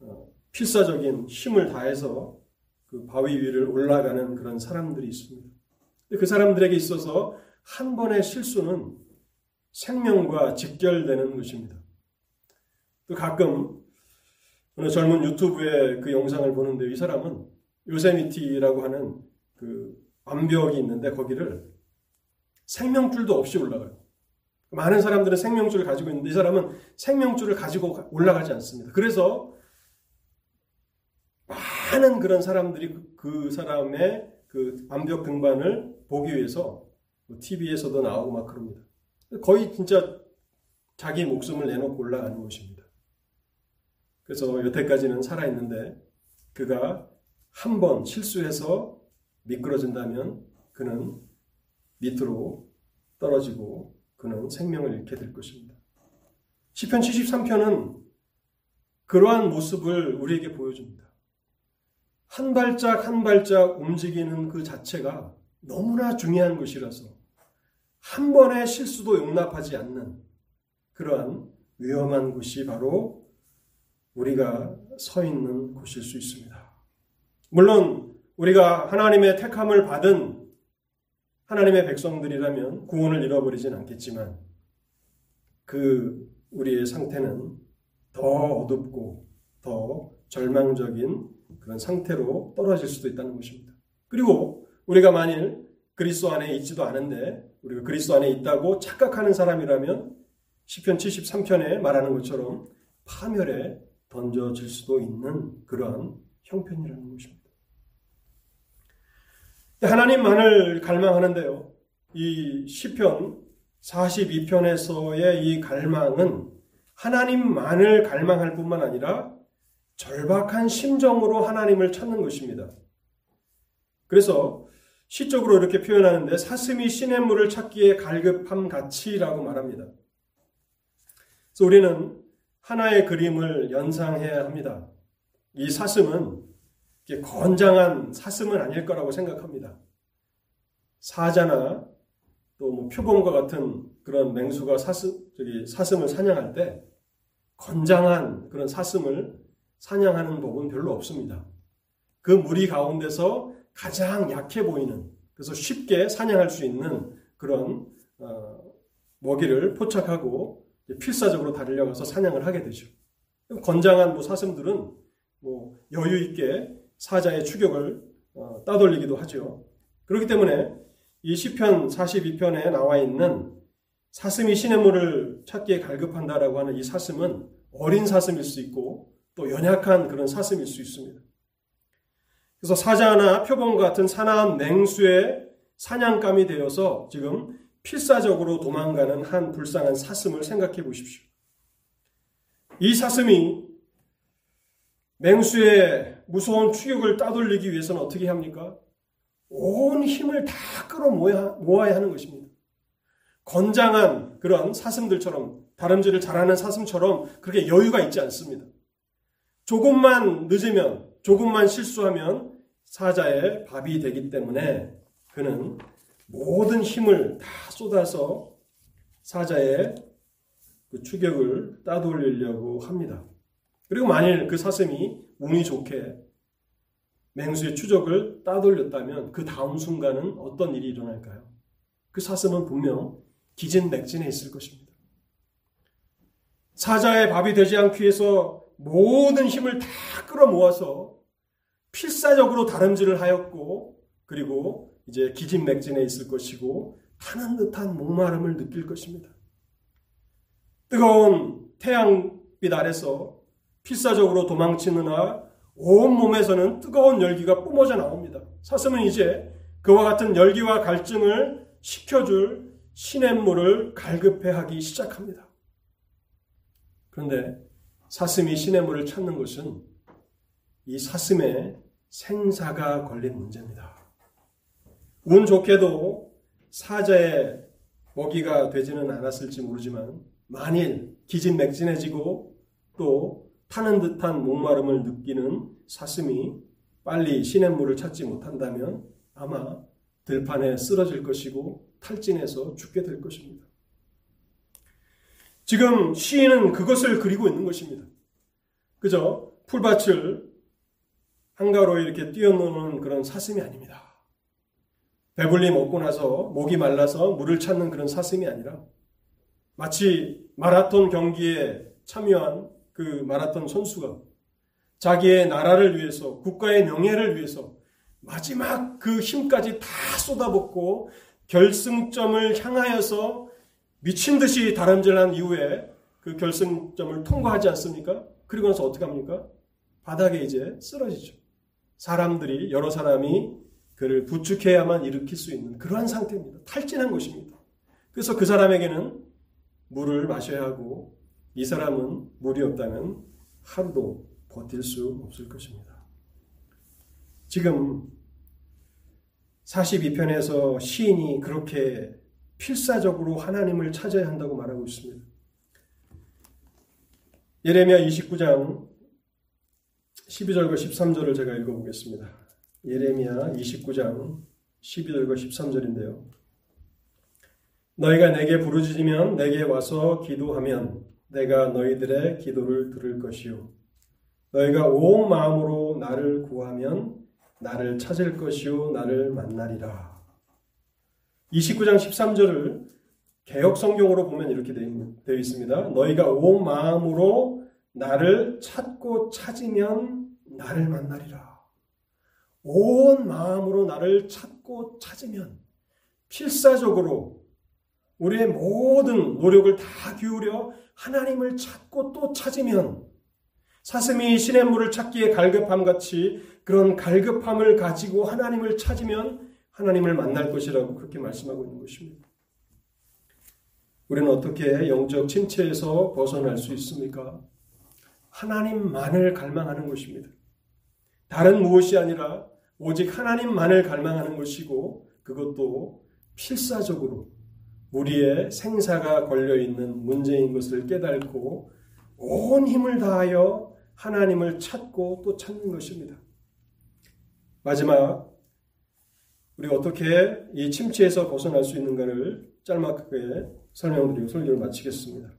어, 필사적인 힘을 다해서 그 바위 위를 올라가는 그런 사람들이 있습니다. 그 사람들에게 있어서 한 번의 실수는 생명과 직결되는 것입니다. 또 가끔 어느 젊은 유튜브의 그 영상을 보는데 이 사람은 요세미티라고 하는 그 암벽이 있는데 거기를 생명줄도 없이 올라가요. 많은 사람들은 생명줄을 가지고 있는데 이 사람은 생명줄을 가지고 올라가지 않습니다. 그래서 많은 그런 사람들이 그, 그 사람의 그 암벽 등반을 보기 위해서 TV에서도 뭐 나오고 막 그럽니다. 거의 진짜 자기 목숨을 내놓고 올라가는 것입니다. 그래서 여태까지는 살아있는데 그가 한 번 실수해서 미끄러진다면 그는 밑으로 떨어지고 그는 생명을 잃게 될 것입니다. 시편 73편은 그러한 모습을 우리에게 보여줍니다. 한 발짝 한 발짝 움직이는 그 자체가 너무나 중요한 것이라서 한 번의 실수도 용납하지 않는 그러한 위험한 곳이 바로 우리가 서 있는 곳일 수 있습니다. 물론 우리가 하나님의 택함을 받은 하나님의 백성들이라면 구원을 잃어버리진 않겠지만 그 우리의 상태는 더 어둡고 더 절망적인 그런 상태로 떨어질 수도 있다는 것입니다. 그리고 우리가 만일 그리스도 안에 있지도 않은데 우리가 그리스도 안에 있다고 착각하는 사람이라면 시편 73편에 말하는 것처럼 파멸에 던져질 수도 있는 그러한 형편이라는 것입니다. 하나님만을 갈망하는데요. 이 시편 42편에서의 이 갈망은 하나님만을 갈망할 뿐만 아니라 절박한 심정으로 하나님을 찾는 것입니다. 그래서 시적으로 이렇게 표현하는데 사슴이 시냇물을 찾기에 갈급함 같이라고 말합니다. 그래서 우리는 하나의 그림을 연상해야 합니다. 이 사슴은 건장한 사슴은 아닐 거라고 생각합니다. 사자나 또 뭐 표범과 같은 그런 맹수가 사슴, 저기 사슴을 사냥할 때 건장한 그런 사슴을 사냥하는 법은 별로 없습니다. 그 무리 가운데서 가장 약해 보이는 그래서 쉽게 사냥할 수 있는 그런 어, 먹이를 포착하고 필사적으로 달려가서 사냥을 하게 되죠. 건장한 뭐 사슴들은 뭐 여유 있게 사자의 추격을 어, 따돌리기도 하죠. 그렇기 때문에 이 시편 42편에 나와 있는 사슴이 시냇물을 찾기에 갈급한다라고 하는 이 사슴은 어린 사슴일 수 있고 또 연약한 그런 사슴일 수 있습니다. 그래서 사자나 표범 같은 사나운 맹수의 사냥감이 되어서 지금 필사적으로 도망가는 한 불쌍한 사슴을 생각해 보십시오. 이 사슴이 맹수의 무서운 추격을 따돌리기 위해서는 어떻게 합니까? 온 힘을 다 끌어모아야 하는 것입니다. 건장한 그런 사슴들처럼 다름질을 잘하는 사슴처럼 그렇게 여유가 있지 않습니다. 조금만 늦으면 조금만 실수하면 사자의 밥이 되기 때문에 그는 모든 힘을 다 쏟아서 사자의 그 추격을 따돌리려고 합니다. 그리고 만일 그 사슴이 운이 좋게 맹수의 추적을 따돌렸다면 그 다음 순간은 어떤 일이 일어날까요? 그 사슴은 분명 기진맥진해 있을 것입니다. 사자의 밥이 되지 않기 위해서 모든 힘을 다 끌어모아서 필사적으로 다름질을 하였고 그리고 이제 기진맥진해 있을 것이고 타는 듯한 목마름을 느낄 것입니다. 뜨거운 태양빛 아래서 필사적으로 도망치느나 온 몸에서는 뜨거운 열기가 뿜어져 나옵니다. 사슴은 이제 그와 같은 열기와 갈증을 식혀줄 시냇물을 갈급해하기 시작합니다. 그런데 사슴이 시냇물을 찾는 것은 이 사슴의 생사가 걸린 문제입니다. 운 좋게도 사자의 먹이가 되지는 않았을지 모르지만 만일 기진맥진해지고 또 타는 듯한 목마름을 느끼는 사슴이 빨리 시냇물을 찾지 못한다면 아마 들판에 쓰러질 것이고 탈진해서 죽게 될 것입니다. 지금 시인은 그것을 그리고 있는 것입니다. 그저 풀밭을 한가로 이렇게 뛰어노는 그런 사슴이 아닙니다. 배불리 먹고 나서 목이 말라서 물을 찾는 그런 사슴이 아니라 마치 마라톤 경기에 참여한 그 마라톤 선수가 자기의 나라를 위해서 국가의 명예를 위해서 마지막 그 힘까지 다 쏟아붓고 결승점을 향하여서 미친 듯이 다람질한 이후에 그 결승점을 통과하지 않습니까? 그리고 나서 어떻게 합니까? 바닥에 이제 쓰러지죠. 사람들이 여러 사람이 그를 부축해야만 일으킬 수 있는 그러한 상태입니다. 탈진한 것입니다. 그래서 그 사람에게는 물을 마셔야 하고 이 사람은 물이 없다면 하루도 버틸 수 없을 것입니다. 지금 42편에서 시인이 그렇게 필사적으로 하나님을 찾아야 한다고 말하고 있습니다. 예레미야 29장 12절과 13절을 제가 읽어보겠습니다. 예레미야 29장 12절과 13절인데요. 너희가 내게 부르짖으면 내게 와서 기도하면 내가 너희들의 기도를 들을 것이요. 너희가 온 마음으로 나를 구하면 나를 찾을 것이요 나를 만나리라. 29장 13절을 개혁 성경으로 보면 이렇게 되어 있습니다. 너희가 온 마음으로 나를 찾고 찾으면 나를 만나리라. 온 마음으로 나를 찾고 찾으면 필사적으로 우리의 모든 노력을 다 기울여 하나님을 찾고 또 찾으면 사슴이 신의 물을 찾기에 갈급함 같이 그런 갈급함을 가지고 하나님을 찾으면 하나님을 만날 것이라고 그렇게 말씀하고 있는 것입니다. 우리는 어떻게 영적 침체에서 벗어날 수 있습니까? 하나님만을 갈망하는 것입니다. 다른 무엇이 아니라 오직 하나님만을 갈망하는 것이고 그것도 필사적으로 우리의 생사가 걸려 있는 문제인 것을 깨닫고 온 힘을 다하여 하나님을 찾고 또 찾는 것입니다. 마지막 우리가 어떻게 이 침체에서 벗어날 수 있는가를 짤막하게 설명드리고 설교를 마치겠습니다.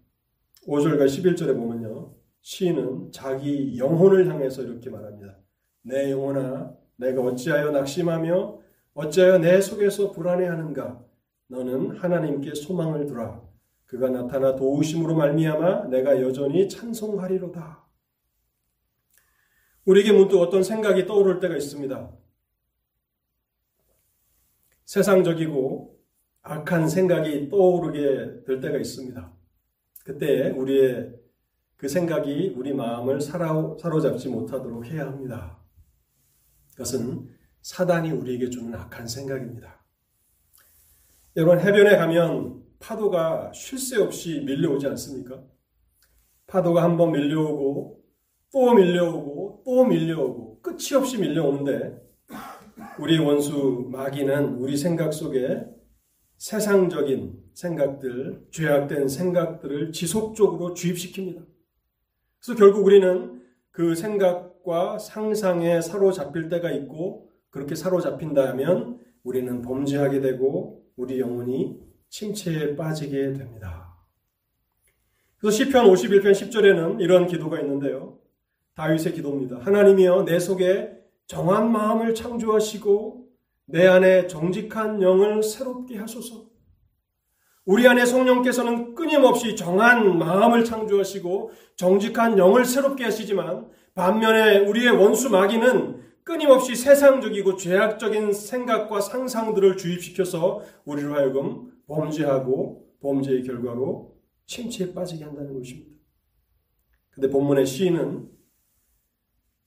5절과 11절에 보면요. 시인은 자기 영혼을 향해서 이렇게 말합니다. 내 영혼아 내가 어찌하여 낙심하며 어찌하여 내 속에서 불안해하는가 너는 하나님께 소망을 두라 그가 나타나 도우심으로 말미암아 내가 여전히 찬송하리로다. 우리에게 문득 어떤 생각이 떠오를 때가 있습니다. 세상적이고 악한 생각이 떠오르게 될 때가 있습니다. 그때 우리의 그 생각이 우리 마음을 사로잡지 못하도록 해야 합니다. 그것은 사단이 우리에게 주는 악한 생각입니다. 여러분, 해변에 가면 파도가 쉴 새 없이 밀려오지 않습니까? 파도가 한 번 밀려오고, 또 밀려오고, 또 밀려오고, 끝이 없이 밀려오는데, 우리 원수 마귀는 우리 생각 속에 세상적인 생각들, 죄악된 생각들을 지속적으로 주입시킵니다. 그래서 결국 우리는 그 생각과 상상에 사로잡힐 때가 있고 그렇게 사로잡힌다 면 우리는 범죄하게 되고 우리 영혼이 침체에 빠지게 됩니다. 그래서 시편 51편 10절에는 이런 기도가 있는데요. 다윗의 기도입니다. 하나님이여 내 속에 정한 마음을 창조하시고 내 안에 정직한 영을 새롭게 하소서. 우리 안에 성령께서는 끊임없이 정한 마음을 창조하시고 정직한 영을 새롭게 하시지만 반면에 우리의 원수 마귀는 끊임없이 세상적이고 죄악적인 생각과 상상들을 주입시켜서 우리로 하여금 범죄하고 범죄의 결과로 침체에 빠지게 한다는 것입니다. 근데 본문의 시인은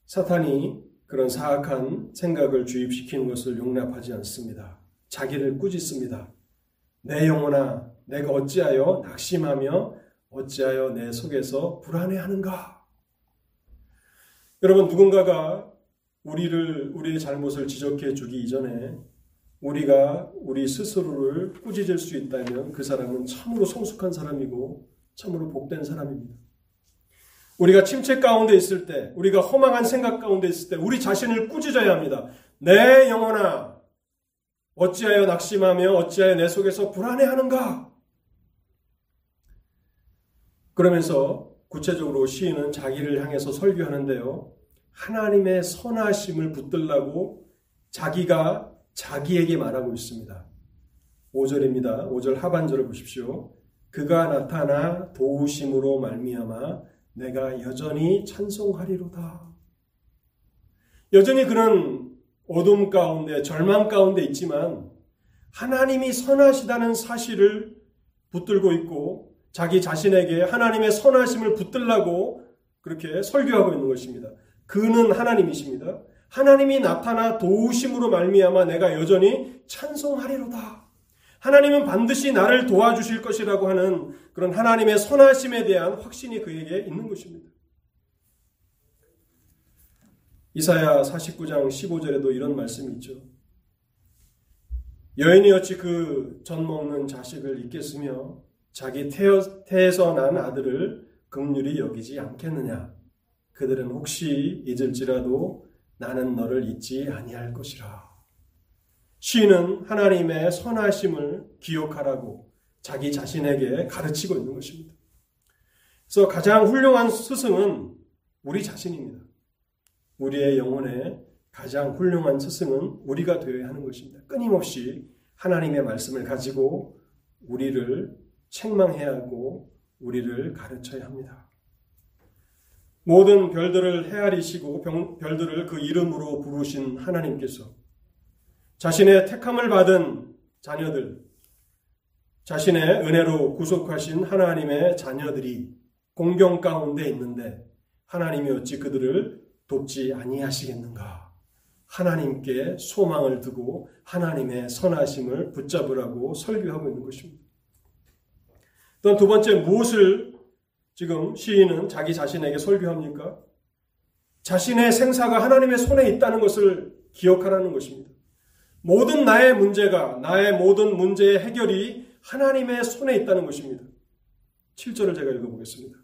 사탄이 그런 사악한 생각을 주입시키는 것을 용납하지 않습니다. 자기를 꾸짖습니다. 내 영혼아, 내가 어찌하여 낙심하며 어찌하여 내 속에서 불안해하는가? 여러분, 누군가가 우리를, 우리의 잘못을 지적해 주기 이전에 우리가 우리 스스로를 꾸짖을 수 있다면 그 사람은 참으로 성숙한 사람이고 참으로 복된 사람입니다. 우리가 침체 가운데 있을 때, 우리가 허망한 생각 가운데 있을 때, 우리 자신을 꾸짖어야 합니다. 내 영혼아, 어찌하여 낙심하며 어찌하여 내 속에서 불안해하는가? 그러면서 구체적으로 시인은 자기를 향해서 설교하는데요. 하나님의 선하심을 붙들라고 자기가 자기에게 말하고 있습니다. 5절입니다. 5절 하반절을 보십시오. 그가 나타나 도우심으로 말미암아 내가 여전히 찬송하리로다. 여전히 그는 어둠 가운데 절망 가운데 있지만 하나님이 선하시다는 사실을 붙들고 있고 자기 자신에게 하나님의 선하심을 붙들라고 그렇게 설교하고 있는 것입니다. 그는 하나님이십니다. 하나님이 나타나 도우심으로 말미암아 내가 여전히 찬송하리로다. 하나님은 반드시 나를 도와주실 것이라고 하는 그런 하나님의 선하심에 대한 확신이 그에게 있는 것입니다. 이사야 49장 15절에도 이런 말씀이 있죠. 여인이 어찌 그 젖 먹는 자식을 잊겠으며 자기 태어, 태에서 난 아들을 극률이 여기지 않겠느냐. 그들은 혹시 잊을지라도 나는 너를 잊지 아니할 것이라. 시인은 하나님의 선하심을 기억하라고 자기 자신에게 가르치고 있는 것입니다. 그래서 가장 훌륭한 스승은 우리 자신입니다. 우리의 영혼의 가장 훌륭한 스승은 우리가 되어야 하는 것입니다. 끊임없이 하나님의 말씀을 가지고 우리를 책망해야 하고 우리를 가르쳐야 합니다. 모든 별들을 헤아리시고 별들을 그 이름으로 부르신 하나님께서 자신의 택함을 받은 자녀들, 자신의 은혜로 구속하신 하나님의 자녀들이 공경 가운데 있는데 하나님이 어찌 그들을 돕지 아니하시겠는가? 하나님께 소망을 두고 하나님의 선하심을 붙잡으라고 설교하고 있는 것입니다. 또한 두 번째 무엇을 지금 시인은 자기 자신에게 설교합니까? 자신의 생사가 하나님의 손에 있다는 것을 기억하라는 것입니다. 모든 나의 문제가 나의 모든 문제의 해결이 하나님의 손에 있다는 것입니다. 7절을 제가 읽어보겠습니다.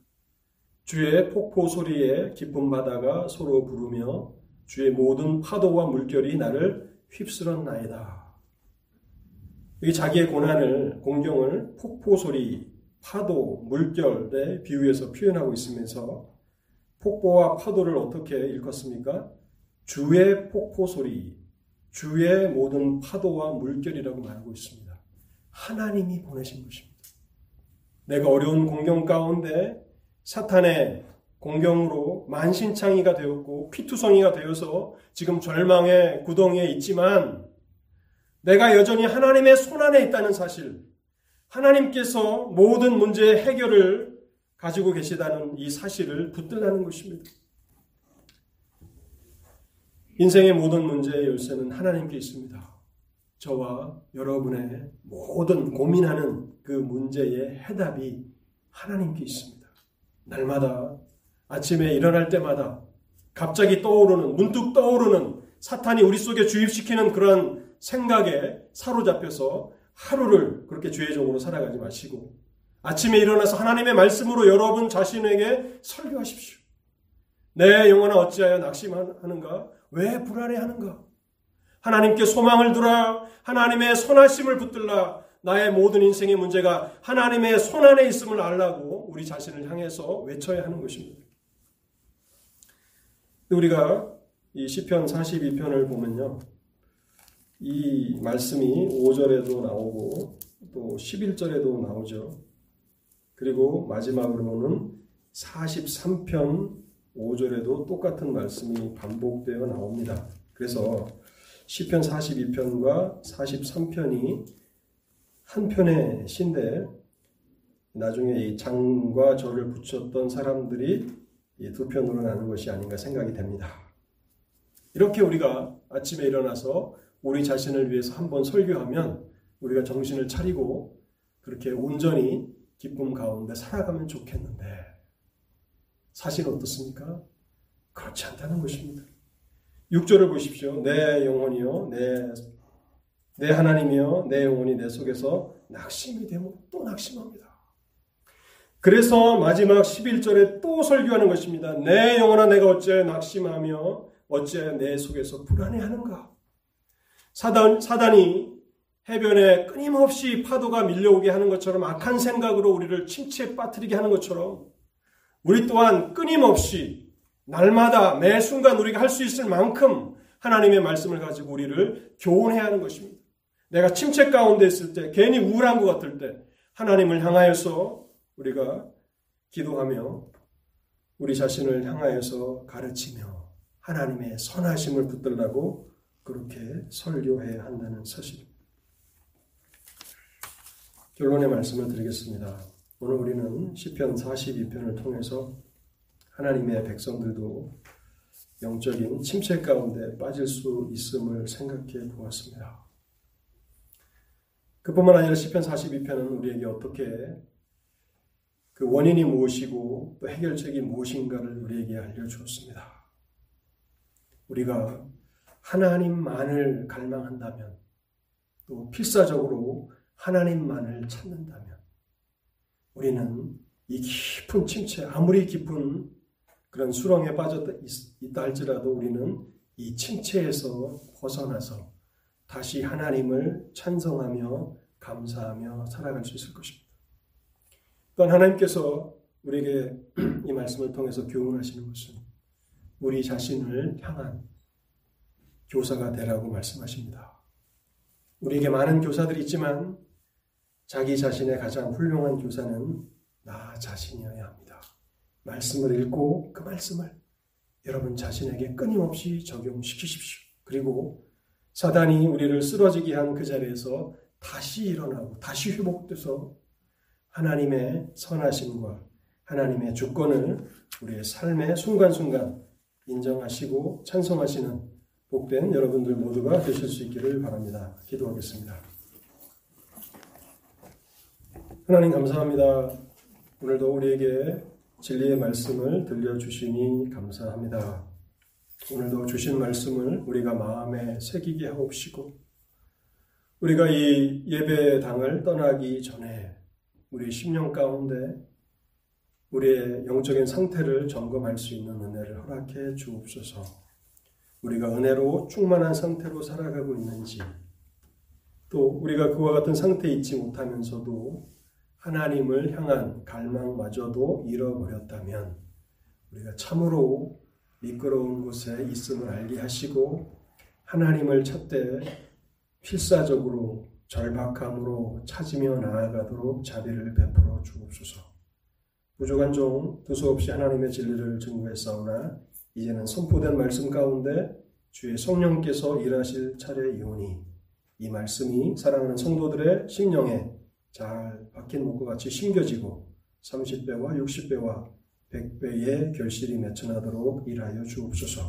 주의 폭포 소리에 기쁨 바다가 서로 부르며 주의 모든 파도와 물결이 나를 휩쓸었나이다. 이 자기의 고난을 공경을 폭포 소리, 파도, 물결에 비유해서 표현하고 있으면서 폭포와 파도를 어떻게 읽었습니까? 주의 폭포 소리, 주의 모든 파도와 물결이라고 말하고 있습니다. 하나님이 보내신 것입니다. 내가 어려운 공경 가운데 사탄의 공경으로 만신창이가 되었고 피투성이가 되어서 지금 절망의 구덩이에 있지만 내가 여전히 하나님의 손안에 있다는 사실, 하나님께서 모든 문제의 해결을 가지고 계시다는 이 사실을 붙들라는 것입니다. 인생의 모든 문제의 열쇠는 하나님께 있습니다. 저와 여러분의 모든 고민하는 그 문제의 해답이 하나님께 있습니다. 날마다 아침에 일어날 때마다 갑자기 떠오르는, 문득 떠오르는 사탄이 우리 속에 주입시키는 그런 생각에 사로잡혀서 하루를 그렇게 죄의 종으로 살아가지 마시고 아침에 일어나서 하나님의 말씀으로 여러분 자신에게 설교하십시오. 내 영혼아 어찌하여 낙심하는가? 왜 불안해하는가? 하나님께 소망을 두라. 하나님의 선하심을 붙들라. 나의 모든 인생의 문제가 하나님의 손 안에 있음을 알라고 우리 자신을 향해서 외쳐야 하는 것입니다. 우리가 이 시편 42편을 보면요. 이 말씀이 5절에도 나오고 또 11절에도 나오죠. 그리고 마지막으로는 43편 5절에도 똑같은 말씀이 반복되어 나옵니다. 그래서 시편 42편과 43편이 한 편의 시인데 나중에 이 장과 절을 붙였던 사람들이 두 편으로 나눈 것이 아닌가 생각이 됩니다. 이렇게 우리가 아침에 일어나서 우리 자신을 위해서 한번 설교하면 우리가 정신을 차리고 그렇게 온전히 기쁨 가운데 살아가면 좋겠는데 사실 어떻습니까? 그렇지 않다는 것입니다. 6절을 보십시오. 내 영혼이요, 내, 내 하나님이요, 내 영혼이 내 속에서 낙심이 되면 또 낙심합니다. 그래서 마지막 11절에 또 설교하는 것입니다. 내 영혼아 내가 어찌 낙심하며 어찌 내 속에서 불안해하는가? 사단, 사단이 해변에 끊임없이 파도가 밀려오게 하는 것처럼 악한 생각으로 우리를 침체에 빠뜨리게 하는 것처럼 우리 또한 끊임없이 날마다 매 순간 우리가 할 수 있을 만큼 하나님의 말씀을 가지고 우리를 교훈해야 하는 것입니다. 내가 침체 가운데 있을 때, 괜히 우울한 것 같을 때, 하나님을 향하여서 우리가 기도하며 우리 자신을 향하여서 가르치며 하나님의 선하심을 붙들라고 그렇게 설교해야 한다는 사실. 결론의 말씀을 드리겠습니다. 오늘 우리는 시편 42편을 통해서 하나님의 백성들도 영적인 침체 가운데 빠질 수 있음을 생각해 보았습니다. 그뿐만 아니라 시편 42편은 우리에게 어떻게 그 원인이 무엇이고 또 해결책이 무엇인가를 우리에게 알려주었습니다. 우리가 하나님만을 갈망한다면 또 필사적으로 하나님만을 찾는다면 우리는 이 깊은 침체, 아무리 깊은 그런 수렁에 빠져 있다 할지라도 우리는 이 침체에서 벗어나서 다시 하나님을 찬성하며 감사하며 살아갈 수 있을 것입니다. 또한 하나님께서 우리에게 *clears throat* 이 말씀을 통해서 교훈하시는 것은 우리 자신을 향한 교사가 되라고 말씀하십니다. 우리에게 많은 교사들이 있지만 자기 자신의 가장 훌륭한 교사는 나 자신이어야 합니다. 말씀을 읽고 그 말씀을 여러분 자신에게 끊임없이 적용시키십시오. 그리고 사단이 우리를 쓰러지게 한 그 자리에서 다시 일어나고 다시 회복돼서 하나님의 선하심과 하나님의 주권을 우리의 삶의 순간순간 인정하시고 찬성하시는 복된 여러분들 모두가 되실 수 있기를 바랍니다. 기도하겠습니다. 하나님 감사합니다. 오늘도 우리에게 진리의 말씀을 들려주시니 감사합니다. 오늘도 주신 말씀을 우리가 마음에 새기게 하옵시고, 우리가 이 예배당을 떠나기 전에 우리 심령 가운데 우리의 영적인 상태를 점검할 수 있는 은혜를 허락해 주옵소서. 우리가 은혜로 충만한 상태로 살아가고 있는지, 또 우리가 그와 같은 상태에 있지 못하면서도 하나님을 향한 갈망마저도 잃어버렸다면 우리가 참으로 미끄러운 곳에 있음을 알게 하시고 하나님을 찾되 필사적으로 절박함으로 찾으며 나아가도록 자비를 베풀어 주옵소서. 부족한 종 두서없이 하나님의 진리를 증거했사오나 이제는 선포된 말씀 가운데 주의 성령께서 일하실 차례이오니 이 말씀이 사랑하는 성도들의 심령에 잘 박힌 목과 같이 심겨지고 30배와 60배와 100배의 결실이 맺혀나도록 일하여 주옵소서.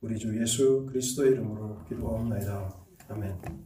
우리 주 예수 그리스도의 이름으로 기도하옵나이다. 아멘.